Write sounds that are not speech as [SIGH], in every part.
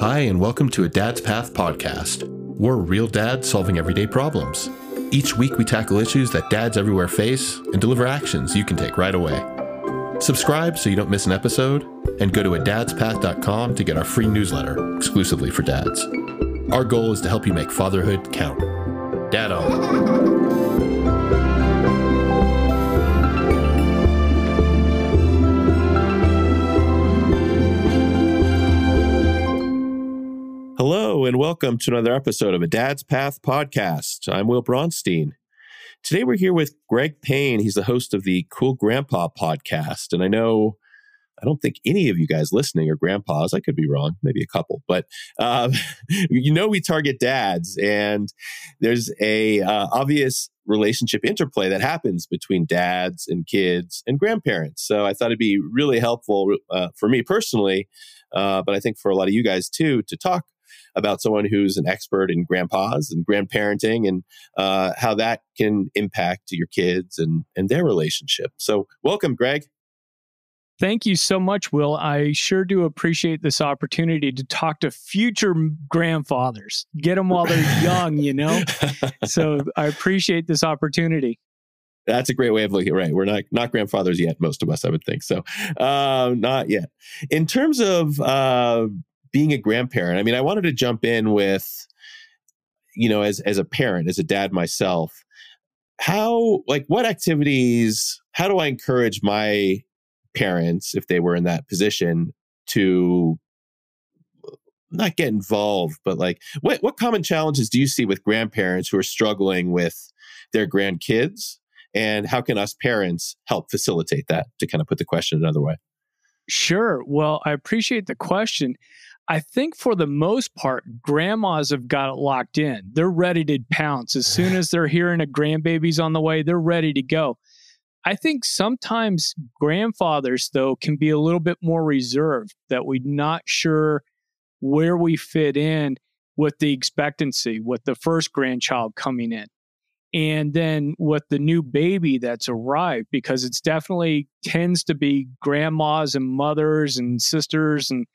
Hi, and welcome to a Dad's Path podcast. We're real dads solving everyday problems. Each week, we tackle issues that dads everywhere face and deliver actions you can take right away. Subscribe so you don't miss an episode, and go to adadspath.com to get our free newsletter exclusively for dads. Our goal is to help you make fatherhood count. Dad on. And welcome to another episode of a Dad's Path podcast. I'm Will Bronstein. Today we're here with Greg Payne. He's the host of the Cool Grandpa podcast. And I know, I don't think any of you guys listening are grandpas. I could be wrong, maybe a couple, but um, [LAUGHS] you know, we target dads, and there's a uh, obvious relationship interplay that happens between dads and kids and grandparents. So I thought it'd be really helpful uh, for me personally, uh, but I think for a lot of you guys too, to talk about someone who's an expert in grandpas and grandparenting and uh, how that can impact your kids and, and their relationship. So, welcome, Greg. Thank you so much, Will. I sure do appreciate this opportunity to talk to future grandfathers, get them while they're young, you know? So [LAUGHS] I appreciate this opportunity. That's a great way of looking at it. Right. We're not, not grandfathers yet, most of us, I would think. So, uh, not yet. In terms of uh, being a grandparent, I mean, I wanted to jump in with, you know, as as a parent, as a dad myself, how like what activities, how do I encourage my parents, if they were in that position, to uh, not get involved, but like what what common challenges do you see with grandparents who are struggling with their grandkids? And how can us parents help facilitate that to kind of put the question another way? Sure. Well, I appreciate the question. I think for the most part, grandmas have got it locked in. They're ready to pounce. As soon [SIGHS] as they're hearing a grandbaby's on the way, they're ready to go. I think sometimes grandfathers, though, can be a little bit more reserved, that we're not sure where we fit in with the expectancy, with the first grandchild coming in. And then with the new baby that's arrived, because it's definitely tends to be grandmas and mothers and sisters and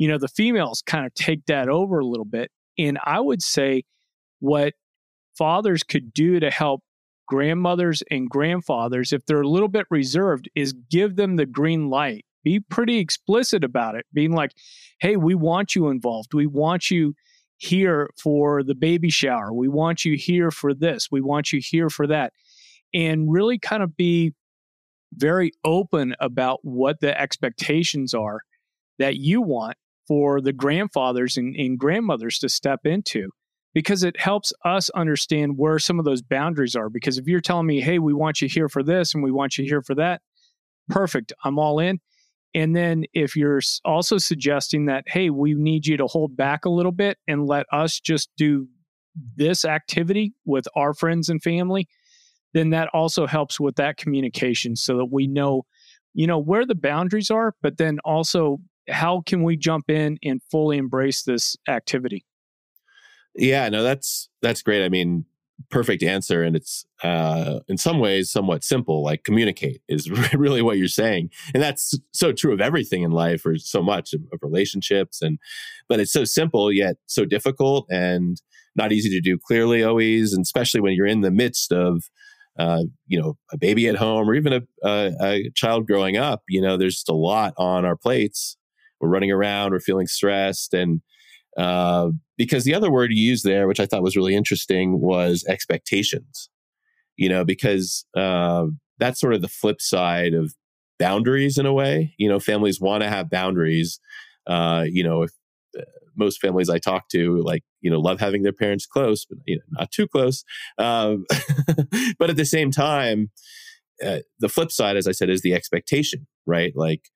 you know, the females kind of take that over a little bit. And I would say what fathers could do to help grandmothers and grandfathers, if they're a little bit reserved, is give them the green light. Be pretty explicit about it, being like, hey, we want you involved. We want you here for the baby shower. We want you here for this. We want you here for that. And really kind of be very open about what the expectations are that you want for the grandfathers and, and, grandmothers to step into because it helps us understand where some of those boundaries are. Because if you're telling me, hey, we want you here for this and we want you here for that, perfect, I'm all in. And then if you're also suggesting that, hey, we need you to hold back a little bit and let us just do this activity with our friends and family, then that also helps with that communication so that we know you know where the boundaries are but then also how can we jump in and fully embrace this activity? Yeah, no, that's that's great. I mean, perfect answer, and it's uh, in some ways somewhat simple. Like communicate is [LAUGHS] really what you're saying, and that's so true of everything in life, or so much of, of relationships. And but it's so simple yet so difficult, and not easy to do clearly always, and especially when you're in the midst of uh, you know, a baby at home or even a, a, a, child growing up, you know, there's just a lot on our plates we're running around, we're feeling stressed. And uh, because the other word you used there, which I thought was really interesting, was expectations. You know, because uh, that's sort of the flip side of boundaries in a way. You know, families want to have boundaries. Uh, you know, if uh, most families I talk to, like, you know, love having their parents close, but you know, not too close. Um, [LAUGHS] but at the same time, uh, the flip side, as I said, is the expectation, right? Like,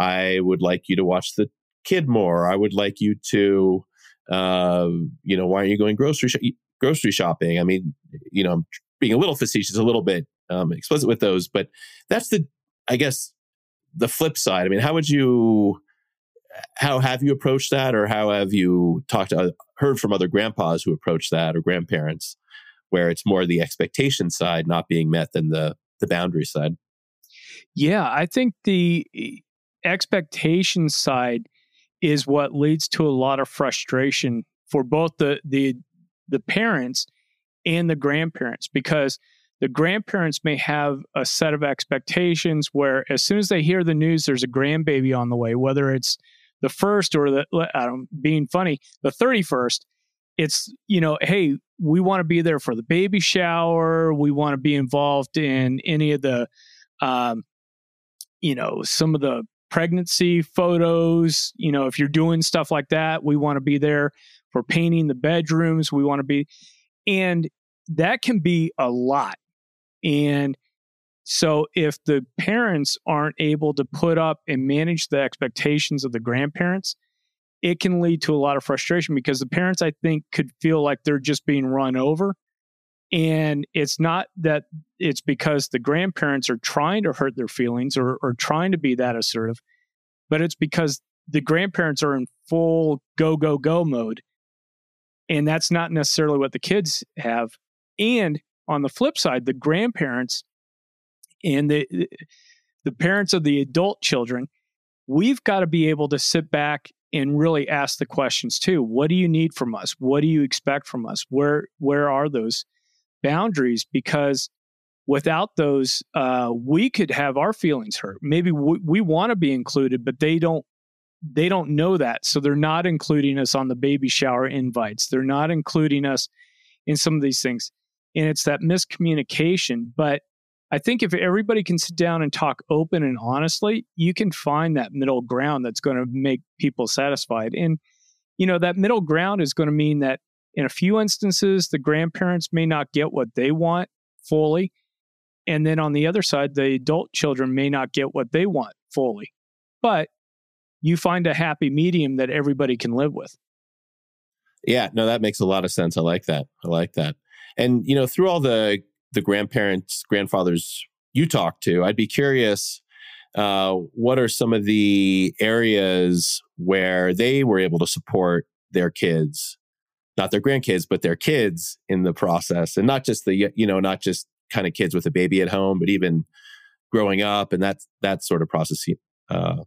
I would like you to watch the kid more. I would like you to, uh, you know, why aren't you going grocery sh- grocery shopping? I mean, you know, I'm being a little facetious, a little bit um, explicit with those, but that's the, I guess, the flip side. I mean, how would you, how have you approached that, or how have you talked to, heard from other grandpas who approach that, or grandparents, where it's more the expectation side not being met than the the boundary side? Yeah, I think the expectation side is what leads to a lot of frustration for both the the the parents and the grandparents because the grandparents may have a set of expectations where as soon as they hear the news there's a grandbaby on the way whether it's the first or the I don't being funny the 31st it's you know hey we want to be there for the baby shower. We want to be involved in any of the um, you know some of the pregnancy photos you know if you're doing stuff like that we want to be there for painting the bedrooms we want to be and that can be a lot. And so if the parents aren't able to put up and manage the expectations of the grandparents it can lead to a lot of frustration because the parents i think could feel like they're just being run over and it's not that it's because the grandparents are trying to hurt their feelings or, or trying to be that assertive, but it's because the grandparents are in full go, go, go mode. And that's not necessarily what the kids have. And on the flip side, the grandparents and the the parents of the adult children, we've got to be able to sit back and really ask the questions too. What do you need from us? What do you expect from us? Where where are those boundaries because without those uh, we could have our feelings hurt. Maybe we, we want to be included but they don't they don't know that. So they're not including us on the baby shower invites. They're not including us in some of these things. And it's that miscommunication. But i think if everybody can sit down and talk open and honestly you can find that middle ground that's going to make people satisfied. And you know that middle ground is going to mean that in a few instances, the grandparents may not get what they want fully. And then on the other side, the adult children may not get what they want fully. But you find a happy medium that everybody can live with. Yeah, no, that makes a lot of sense. I like that. I like that. And you know, through all the the grandparents, grandfathers you talk to, I'd be curious. Uh, what are some of the areas where they were able to support their kids not their grandkids, but their kids in the process. And not just the, you know, not just kind of kids with a baby at home, but even growing up and that's that sort of process. Uh,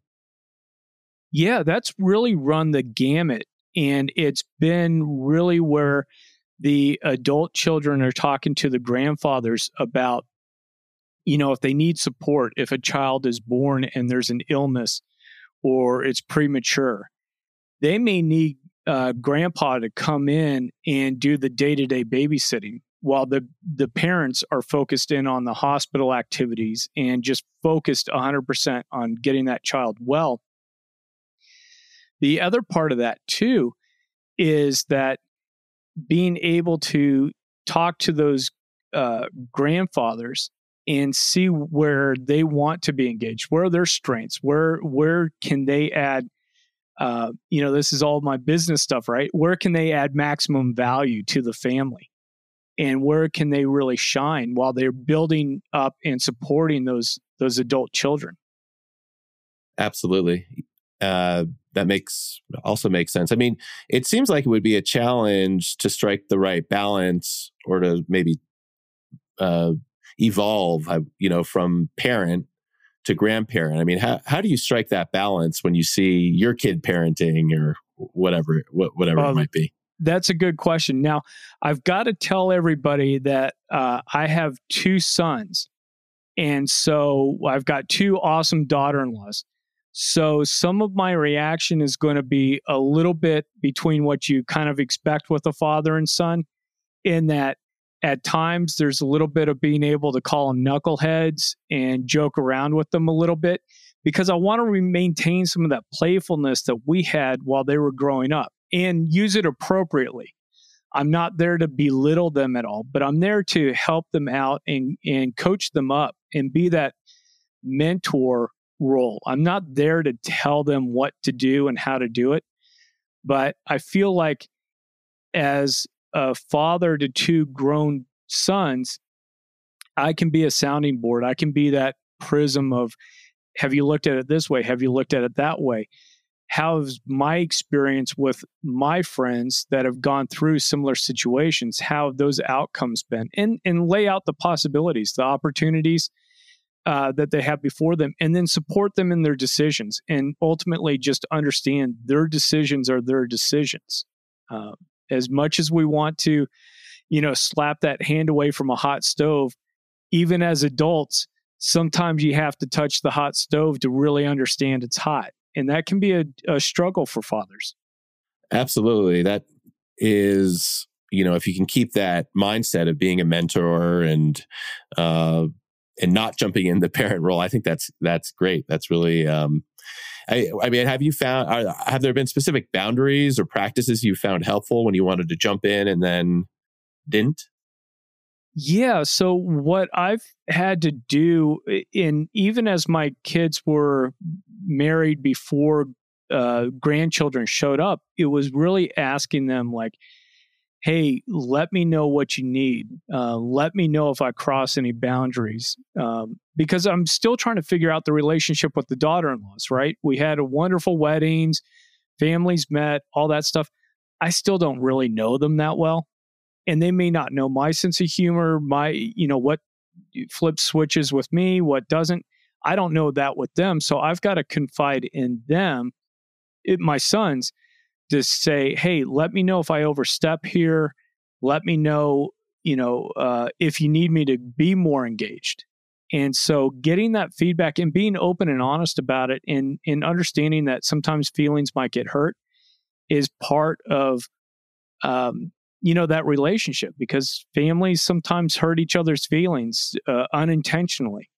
yeah, that's really run the gamut. And it's been really where the adult children are talking to the grandfathers about, you know, if they need support, if a child is born and there's an illness or it's premature, they may need uh, grandpa to come in and do the day to day babysitting while the the parents are focused in on the hospital activities and just focused 100% on getting that child well. The other part of that too is that being able to talk to those uh, grandfathers and see where they want to be engaged where are their strengths where where can they add uh, you know, this is all my business stuff, right? Where can they add maximum value to the family? And where can they really shine while they're building up and supporting those those adult children? Absolutely. Uh, that makes also makes sense. I mean, it seems like it would be a challenge to strike the right balance or to maybe uh, evolve, you know, from parent to grandparent? I mean, how, how do you strike that balance when you see your kid parenting or whatever, whatever it might be? That's a good question. Now, I've got to tell everybody that uh, I have two sons. And so I've got two awesome daughter in laws. So some of my reaction is going to be a little bit between what you kind of expect with a father and son, in that at times there's a little bit of being able to call them knuckleheads and joke around with them a little bit because I want to maintain some of that playfulness that we had while they were growing up and use it appropriately. I'm not there to belittle them at all, but I'm there to help them out and, and coach them up and be that mentor role. I'm not there to tell them what to do and how to do it, but I feel like as a father to two grown sons, I can be a sounding board. I can be that prism of have you looked at it this way? Have you looked at it that way? How's my experience with my friends that have gone through similar situations? How have those outcomes been? And and lay out the possibilities, the opportunities, uh, that they have before them and then support them in their decisions and ultimately just understand their decisions are their decisions uh, as much as we want to you know slap that hand away from a hot stove even as adults sometimes you have to touch the hot stove to really understand it's hot and that can be a, a struggle for fathers. Absolutely. That is you know if you can keep that mindset of being a mentor and uh and not jumping in the [LAUGHS] parent role i think that's that's great. That's really um I, I mean, have you found, are, have there been specific boundaries or practices you found helpful when you wanted to jump in and then didn't? Yeah. So, what I've had to do, in even as my kids were married before uh, grandchildren showed up, it was really asking them, like, hey, let me know what you need. Uh, let me know if I cross any boundaries. Um, because I'm still trying to figure out the relationship with the daughter in laws, right? We had a wonderful weddings, families met, all that stuff. I still don't really know them that well. And they may not know my sense of humor, my, you know, what flips switches with me, what doesn't. I don't know that with them. So I've got to confide in them, it, my sons, to say, hey, let me know if I overstep here. Let me know, you know, uh, if you need me to be more engaged. And so getting that feedback and being open and honest about it and, and understanding that sometimes feelings might get hurt is part of um, you know that relationship because families sometimes hurt each other's feelings uh, unintentionally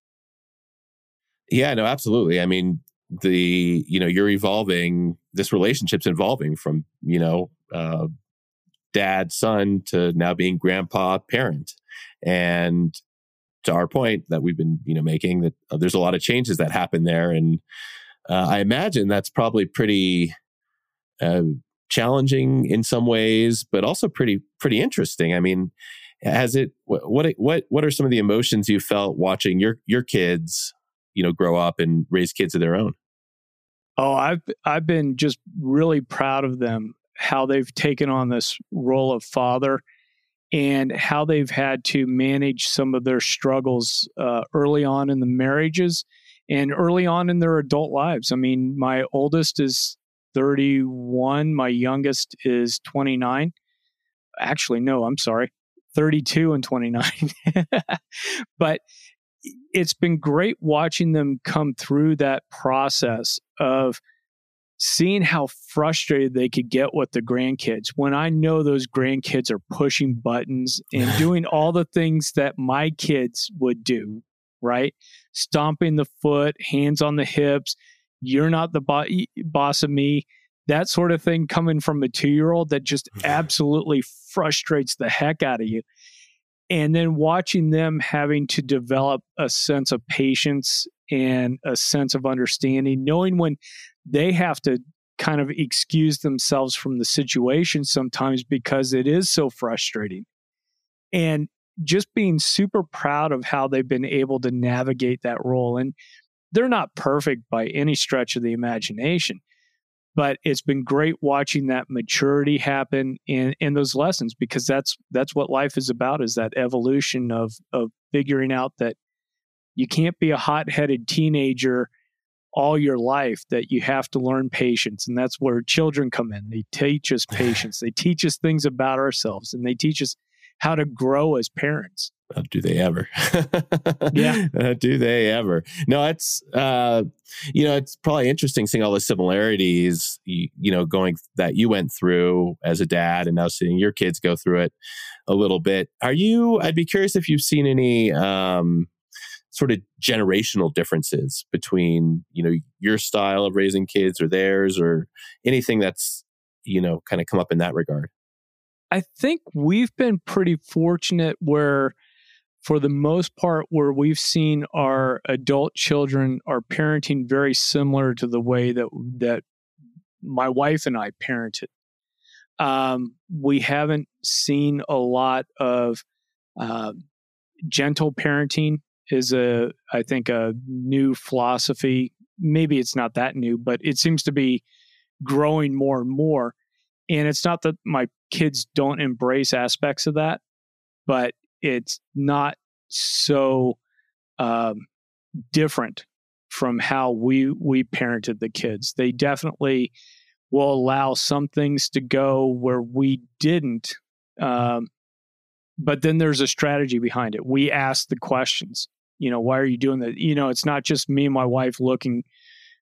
yeah no absolutely i mean the you know you're evolving this relationship's evolving from you know uh, dad son to now being grandpa parent. And to our point that we've been you know making that uh, there's a lot of changes that happen there. And uh, i imagine that's probably pretty uh, challenging in some ways but also pretty pretty interesting. I mean has it what what what are some of the emotions you felt watching your your kids you know grow up and raise kids of their own Oh, I've I've been just really proud of them how they've taken on this role of father and how they've had to manage some of their struggles uh, early on in the marriages and early on in their adult lives. I mean, my oldest is 31, my youngest is 29. Actually, no, I'm sorry, 32 and 29. [LAUGHS] but it's been great watching them come through that process of seeing how frustrated they could get with the grandkids when I know those grandkids are pushing buttons and [LAUGHS] doing all the things that my kids would do, right? Stomping the foot, hands on the hips, you're not the bo- boss of me. That sort of thing coming from a two year old that just mm-hmm. absolutely frustrates the heck out of you and then watching them having to develop a sense of patience and a sense of understanding, knowing when they have to kind of excuse themselves from the situation sometimes because it is so frustrating. And just being super proud of how they've been able to navigate that role. And they're not perfect by any stretch of the imagination, but it's been great watching that maturity happen in in those lessons because that's that's what life is about is that evolution of of figuring out that you can't be a hot-headed teenager all your life that you have to learn patience and that's where children come in. They teach us [LAUGHS] patience. They teach us things about ourselves and they teach us how to grow as parents uh, do they ever? yeah. [LAUGHS] Uh, do they ever? No, it's, uh, you know, it's probably interesting seeing all the similarities, you, you, know, going that you went through as a dad and now seeing your kids go through it a little bit. Are you, I'd be curious if you've seen any, um, sort of generational differences between, you know, your style of raising kids or theirs or anything that's, you know, kind of come up in that regard. I think we've been pretty fortunate where for the most part, where we've seen our adult children are parenting very similar to the way that that my wife and I parented. Um, we haven't seen a lot of uh, gentle parenting is a I think a new philosophy. Maybe it's not that new, but it seems to be growing more and more. And it's not that my kids don't embrace aspects of that, but it's not so um, different from how we we parented the kids. They definitely will allow some things to go where we didn't. Um, but then there's a strategy behind it. We ask the questions. You know, why are you doing that? You know, it's not just me and my wife looking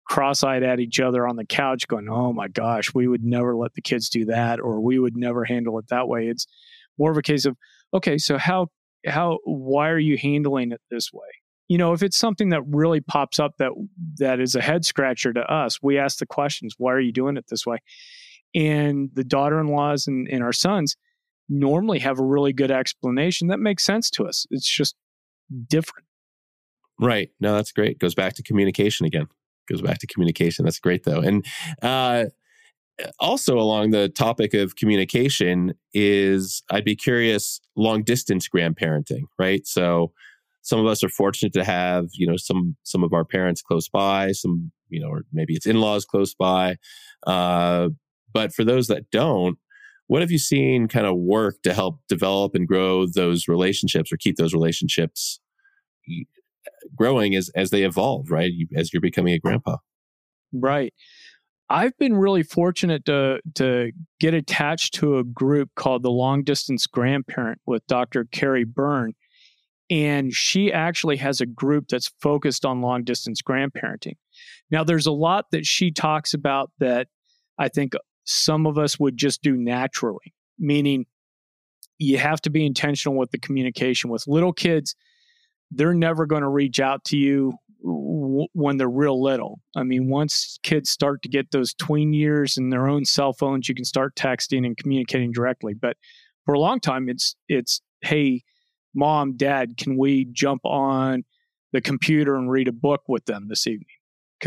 cross-eyed at each other on the couch going, "Oh my gosh, we would never let the kids do that or we would never handle it that way." It's more of a case of, "Okay, so how how why are you handling it this way?" You know, if it's something that really pops up that that is a head scratcher to us, we ask the questions, "Why are you doing it this way?" And the daughter-in-laws and, and our sons normally have a really good explanation that makes sense to us. It's just different. Right. No, that's great. Goes back to communication again goes back to communication. That's great though. And uh, also along the topic of communication is I'd be curious long distance grandparenting, right? So some of us are fortunate to have, you know, some some of our parents close by, some, you know, or maybe it's in-laws close by. Uh, but for those that don't, what have you seen kind of work to help develop and grow those relationships or keep those relationships growing as as they evolve, right? You, as you're becoming a grandpa. Right. I've been really fortunate to to get attached to a group called the Long Distance Grandparent with Dr. Carrie Byrne. And she actually has a group that's focused on long distance grandparenting. Now, there's a lot that she talks about that I think some of us would just do naturally, meaning you have to be intentional with the communication with little kids they're never going to reach out to you when they're real little. I mean, once kids start to get those tween years and their own cell phones, you can start texting and communicating directly. But for a long time, it's it's hey, mom, dad, can we jump on the computer and read a book with them this evening?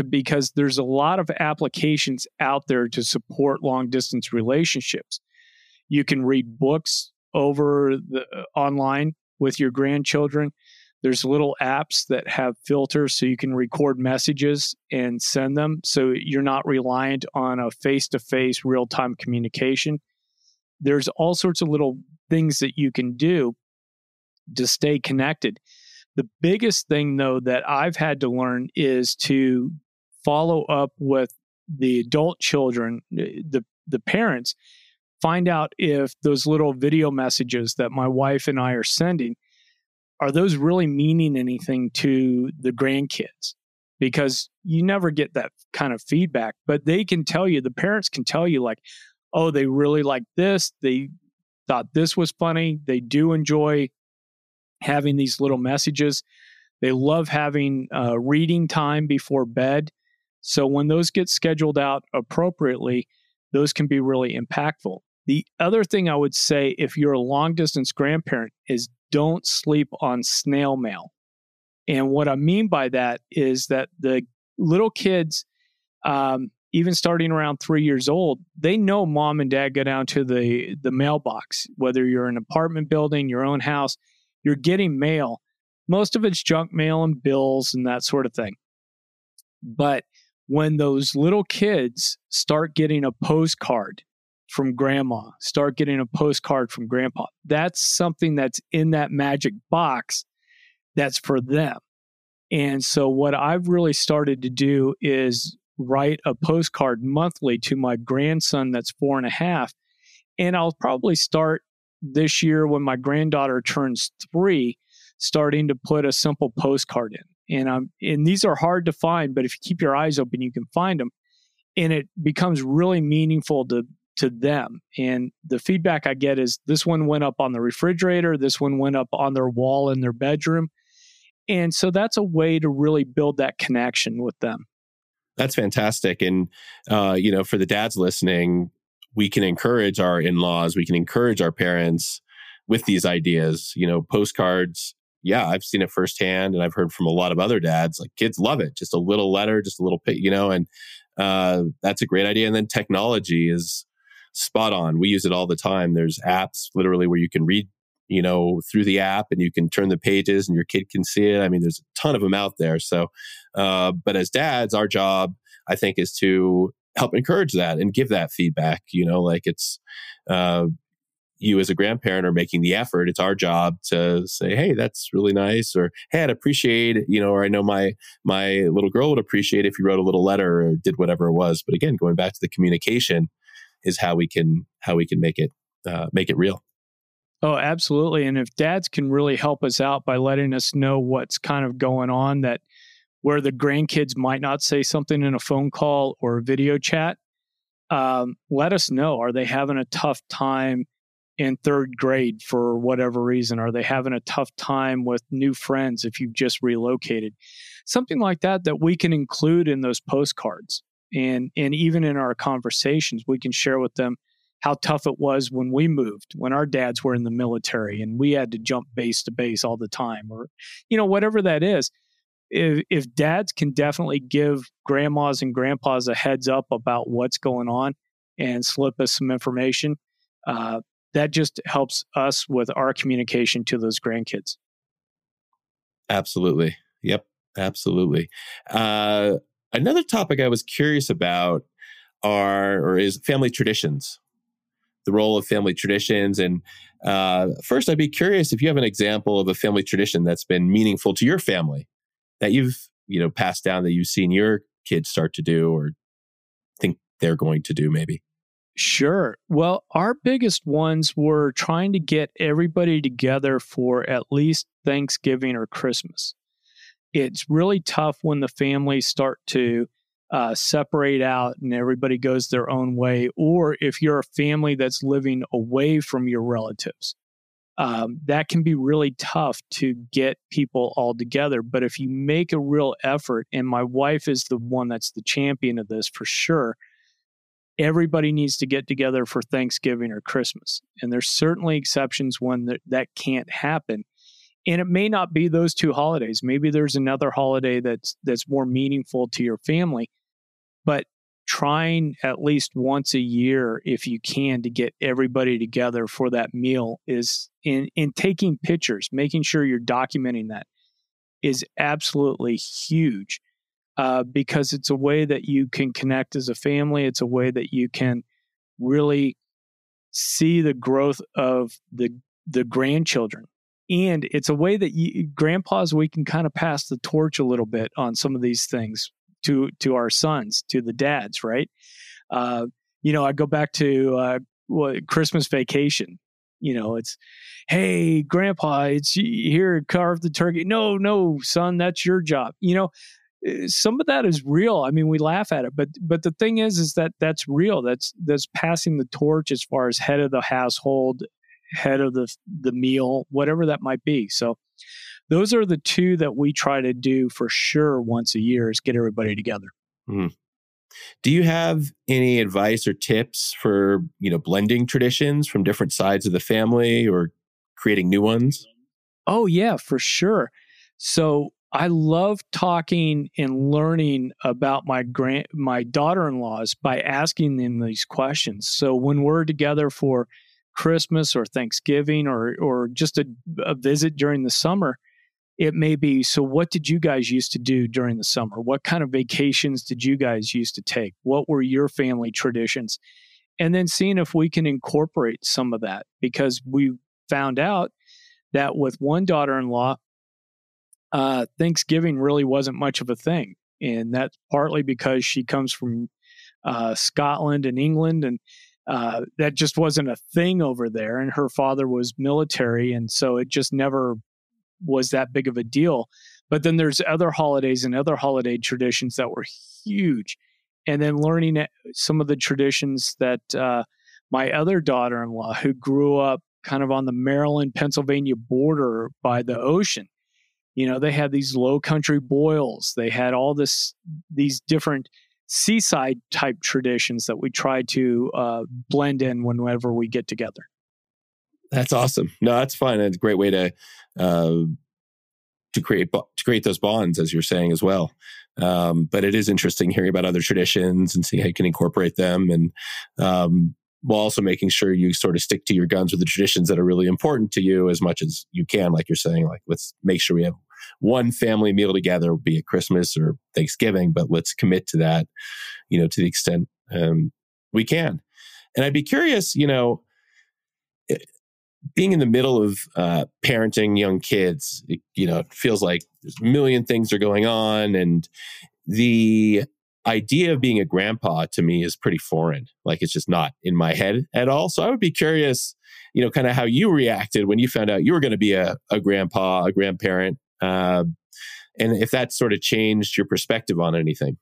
Because there's a lot of applications out there to support long distance relationships. You can read books over the uh, online with your grandchildren. There's little apps that have filters so you can record messages and send them. So you're not reliant on a face to face, real time communication. There's all sorts of little things that you can do to stay connected. The biggest thing, though, that I've had to learn is to follow up with the adult children, the, the parents, find out if those little video messages that my wife and I are sending are those really meaning anything to the grandkids? Because you never get that kind of feedback, but they can tell you, the parents can tell you, like, oh, they really like this. They thought this was funny. They do enjoy having these little messages. They love having uh, reading time before bed. So when those get scheduled out appropriately, those can be really impactful. The other thing I would say if you're a long distance grandparent is don't sleep on snail mail. And what I mean by that is that the little kids, um, even starting around three years old, they know mom and dad go down to the, the mailbox, whether you're in an apartment building, your own house, you're getting mail. Most of it's junk mail and bills and that sort of thing. But when those little kids start getting a postcard from grandma, start getting a postcard from grandpa. That's something that's in that magic box that's for them. And so, what I've really started to do is write a postcard monthly to my grandson that's four and a half. And I'll probably start this year when my granddaughter turns three, starting to put a simple postcard in. And I'm and these are hard to find, but if you keep your eyes open, you can find them. And it becomes really meaningful to to them. And the feedback I get is this one went up on the refrigerator, this one went up on their wall in their bedroom. And so that's a way to really build that connection with them. That's fantastic. And, uh, you know, for the dads listening, we can encourage our in laws, we can encourage our parents with these ideas. You know, postcards, yeah, I've seen it firsthand and I've heard from a lot of other dads, like kids love it. Just a little letter, just a little, you know, and uh, that's a great idea. And then technology is, spot on. We use it all the time. There's apps literally where you can read, you know, through the app and you can turn the pages and your kid can see it. I mean, there's a ton of them out there. So, uh, but as dads, our job, I think, is to help encourage that and give that feedback, you know, like it's, uh, you as a grandparent are making the effort. It's our job to say, "Hey, that's really nice," or "Hey, I'd appreciate," you know, or I know my my little girl would appreciate if you wrote a little letter or did whatever it was. But again, going back to the communication is how we can how we can make it uh, make it real. Oh, absolutely. And if dads can really help us out by letting us know what's kind of going on, that where the grandkids might not say something in a phone call or a video chat, um, let us know. Are they having a tough time in third grade for whatever reason? Are they having a tough time with new friends if you've just relocated? Something like that that we can include in those postcards. And, and even in our conversations, we can share with them how tough it was when we moved, when our dads were in the military and we had to jump base to base all the time, or, you know, whatever that is. If, if dads can definitely give grandmas and grandpas a heads up about what's going on and slip us some information, uh, that just helps us with our communication to those grandkids. Absolutely. Yep. Absolutely. Uh, another topic I was curious about are or is family traditions the role of family traditions. And uh, first, I'd be curious if you have an example of a family tradition that's been meaningful to your family that you've you know passed down that you've seen your kids start to do or think they're going to do maybe. Sure. Well, our biggest ones were trying to get everybody together for at least Thanksgiving or Christmas. It's really tough when the families start to uh, separate out and everybody goes their own way, or if you're a family that's living away from your relatives. Um, that can be really tough to get people all together. But if you make a real effort, and my wife is the one that's the champion of this for sure, everybody needs to get together for Thanksgiving or Christmas. And there's certainly exceptions when that, that can't happen. And it may not be those two holidays. Maybe there's another holiday that's that's more meaningful to your family but trying at least once a year if you can to get everybody together for that meal is in in taking pictures making sure you're documenting that is absolutely huge uh, because it's a way that you can connect as a family it's a way that you can really see the growth of the the grandchildren and it's a way that you, grandpas we can kind of pass the torch a little bit on some of these things to to our sons, to the dads, right? Uh, you know, I go back to uh, what, Christmas vacation. You know, it's hey, Grandpa, it's here, carve the turkey. No, no, son, that's your job. You know, eh, some of that is real. I mean, we laugh at it, but but the thing is, is that that's real. That's that's passing the torch as far as head of the household, head of the the meal, whatever that might be. So those are the two that we try to do for sure once a year is get everybody together. Mm. Do you have any advice or tips for, you know, blending traditions from different sides of the family or creating new ones? Oh yeah, for sure. So I love talking and learning about my grand my daughter-in-laws by asking them these questions. So when we're together for Christmas or Thanksgiving or or just a, a visit during the summer, it may be so what did you guys used to do during the summer? What kind of vacations did you guys used to take? What were your family traditions? And then seeing if we can incorporate some of that because we found out that with one daughter-in-law uh, thanksgiving really wasn't much of a thing. And that's partly because she comes from uh, scotland and england and uh, that just wasn't a thing over there and her father was military and so it just never was that big of a deal. But then there's other holidays and other holiday traditions that were huge. And then learning some of the traditions that uh, my other daughter in law, who grew up kind of on the Maryland Pennsylvania border by the ocean, you know, they had these low country boils. They had all this, these different seaside type traditions that we try to uh, blend in whenever we get together. That's awesome. No, that's fine. It's a great way to uh, to create to create those bonds, as you're saying as well. Um, but it is interesting hearing about other traditions and seeing how you can incorporate them, and um, while also making sure you sort of stick to your guns with the traditions that are really important to you as much as you can. Like you're saying, like let's make sure we have one family meal together, be it Christmas or Thanksgiving, but let's commit to that, you know, to the extent um, we can. And I'd be curious, you know, being in the middle of uh, parenting young kids, it, you know, it feels like there's a million things are going on, and the idea of being a grandpa to me is pretty foreign. Like it's just not in my head at all. So I would be curious, you know, kind of how you reacted when you found out you were going to be a, a grandpa, a grandparent, uh, and if that sort of changed your perspective on anything.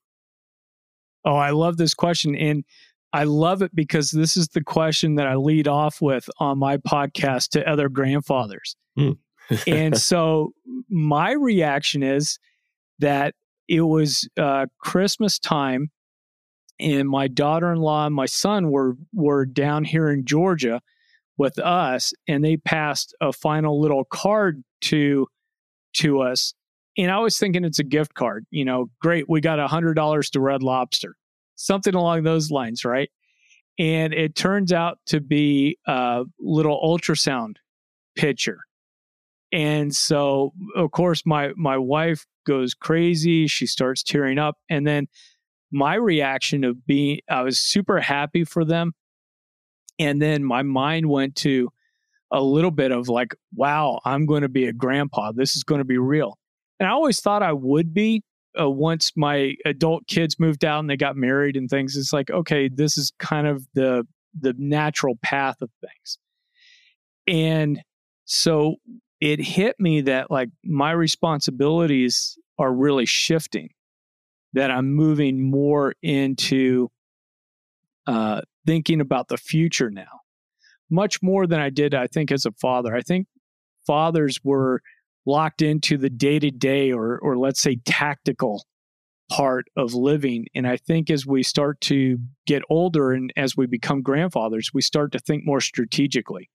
Oh, I love this question. And I love it because this is the question that I lead off with on my podcast to other grandfathers. Mm. and [LAUGHS] so my reaction is that it was uh, Christmas time, and my daughter-in-law and my son were were down here in Georgia with us, and they passed a final little card to to us. And I was thinking it's a gift card. You know, great, we got a hundred dollars to Red Lobster something along those lines, right? And it turns out to be a little ultrasound picture. And so, of course, my my wife goes crazy. She starts tearing up, and then my reaction of being, I was super happy for them, and then my mind went to a little bit of like, wow, I'm going to be a grandpa. This is going to be real. And I always thought I would be, uh, once my adult kids moved out and they got married and things, it's like, okay, this is kind of the the natural path of things. And so it hit me that like my responsibilities are really shifting, that I'm moving more into uh, thinking about the future now, much more than I did, I think, as a father. I think fathers were locked into the day to day or or let's say tactical part of living. And i think as we start to get older and as we become grandfathers we start to think more strategically.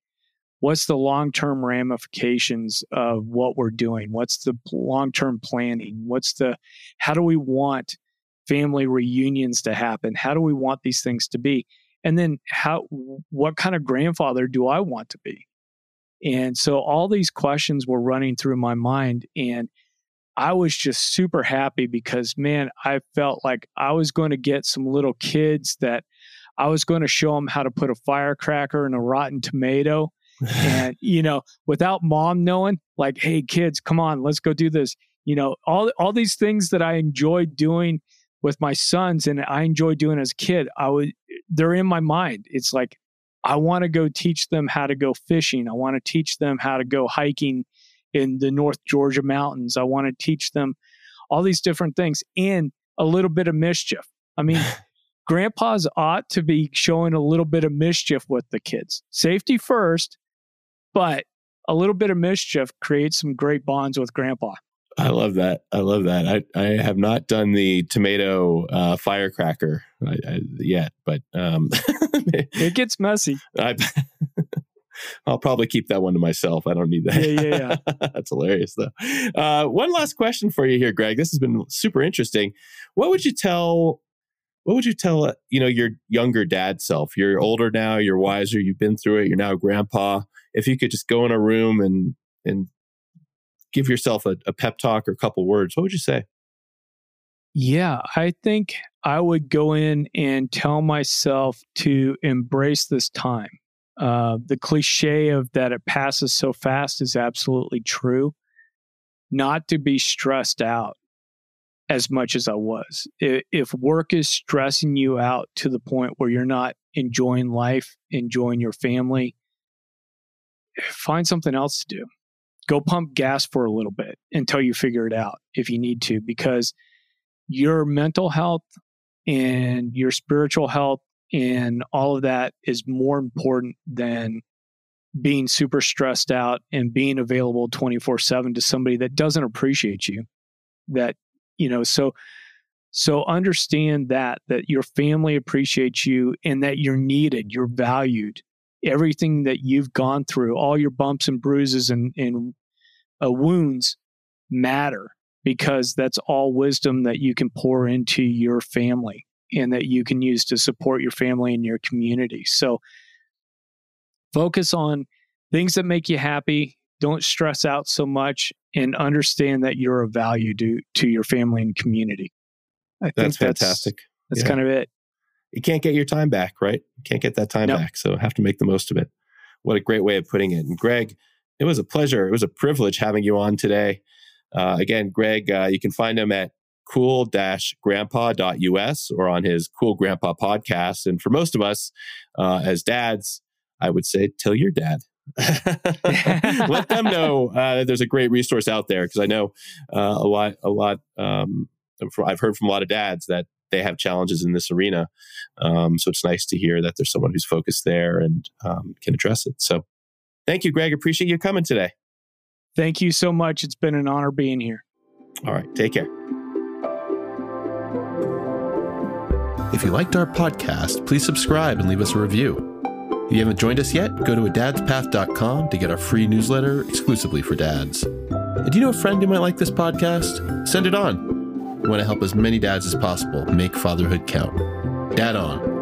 What's the long-term ramifications of what we're doing? What's the long-term planning? What's the how do we want family reunions to happen? How do we want these things to be and then how what kind of grandfather do i want to be and so all these questions were running through my mind. And I was just super happy because, man, I felt like I was going to get some little kids that I was going to show them how to put a firecracker in a rotten tomato. [LAUGHS] and, you know, without mom knowing, like, hey, kids, come on, let's go do this. You know, all, all these things that I enjoyed doing with my sons and I enjoyed doing as a kid, I would, they're in my mind. It's like, I want to go teach them how to go fishing. I want to teach them how to go hiking in the North Georgia mountains. I want to teach them all these different things and a little bit of mischief. I mean, [LAUGHS] grandpas ought to be showing a little bit of mischief with the kids. Safety first, but a little bit of mischief creates some great bonds with grandpa. I love that. I love that. I, I have not done the tomato uh, firecracker I, I, yet, but um, [LAUGHS] it gets messy. I, will [LAUGHS] probably keep that one to myself. I don't need that. Yeah, yeah, yeah. [LAUGHS] That's hilarious, though. Uh, one last question for you here, Greg. This has been super interesting. What would you tell? What would you tell? Uh, you know, your younger dad self. You're older now. You're wiser. You've been through it. You're now grandpa. If you could just go in a room and and give yourself a, a pep talk or a couple words, what would you say? Yeah, I think I would go in and tell myself to embrace this time. Uh, the cliche of that it passes so fast is absolutely true. Not to be stressed out as much as I was. If work is stressing you out to the point where you're not enjoying life, enjoying your family, find something else to do go pump gas for a little bit until you figure it out if you need to, because your mental health and your spiritual health and all of that is more important than being super stressed out and being available 24 7 to somebody that doesn't appreciate you. That, you know, so. So understand that that your family appreciates you and that you're needed, you're valued, everything that you've gone through, all your bumps and bruises and, and uh, wounds matter because that's all wisdom that you can pour into your family and that you can use to support your family and your community. So focus on things that make you happy. Don't stress out so much and understand that you're of value to, to your family and community. I that's think fantastic. That's, that's yeah. kind of it you can't get your time back, right? You can't get that time nope. back. So have to make the most of it. what a great way of putting it. And Greg, it was a pleasure. It was a privilege having you on today. Uh, again, Greg, uh, you can find him at cool-grandpa.us or on his Cool Grandpa podcast. And for most of us uh, as dads, I would say, tell your dad. [LAUGHS] Let them know uh, that there's a great resource out there because I know uh, a lot, a lot. Um, I've heard from a lot of dads that they have challenges in this arena. Um, so it's nice to hear that there's someone who's focused there and um, can address it. So thank you, Greg. Appreciate you coming today. Thank you so much. It's been an honor being here. All right. Take care. If you liked our podcast, please subscribe and leave us a review. If you haven't joined us yet, go to adadspath.com to get our free newsletter exclusively for dads. And do you know a friend who might like this podcast? Send it on. We want to help as many dads as possible make fatherhood count. Dad on.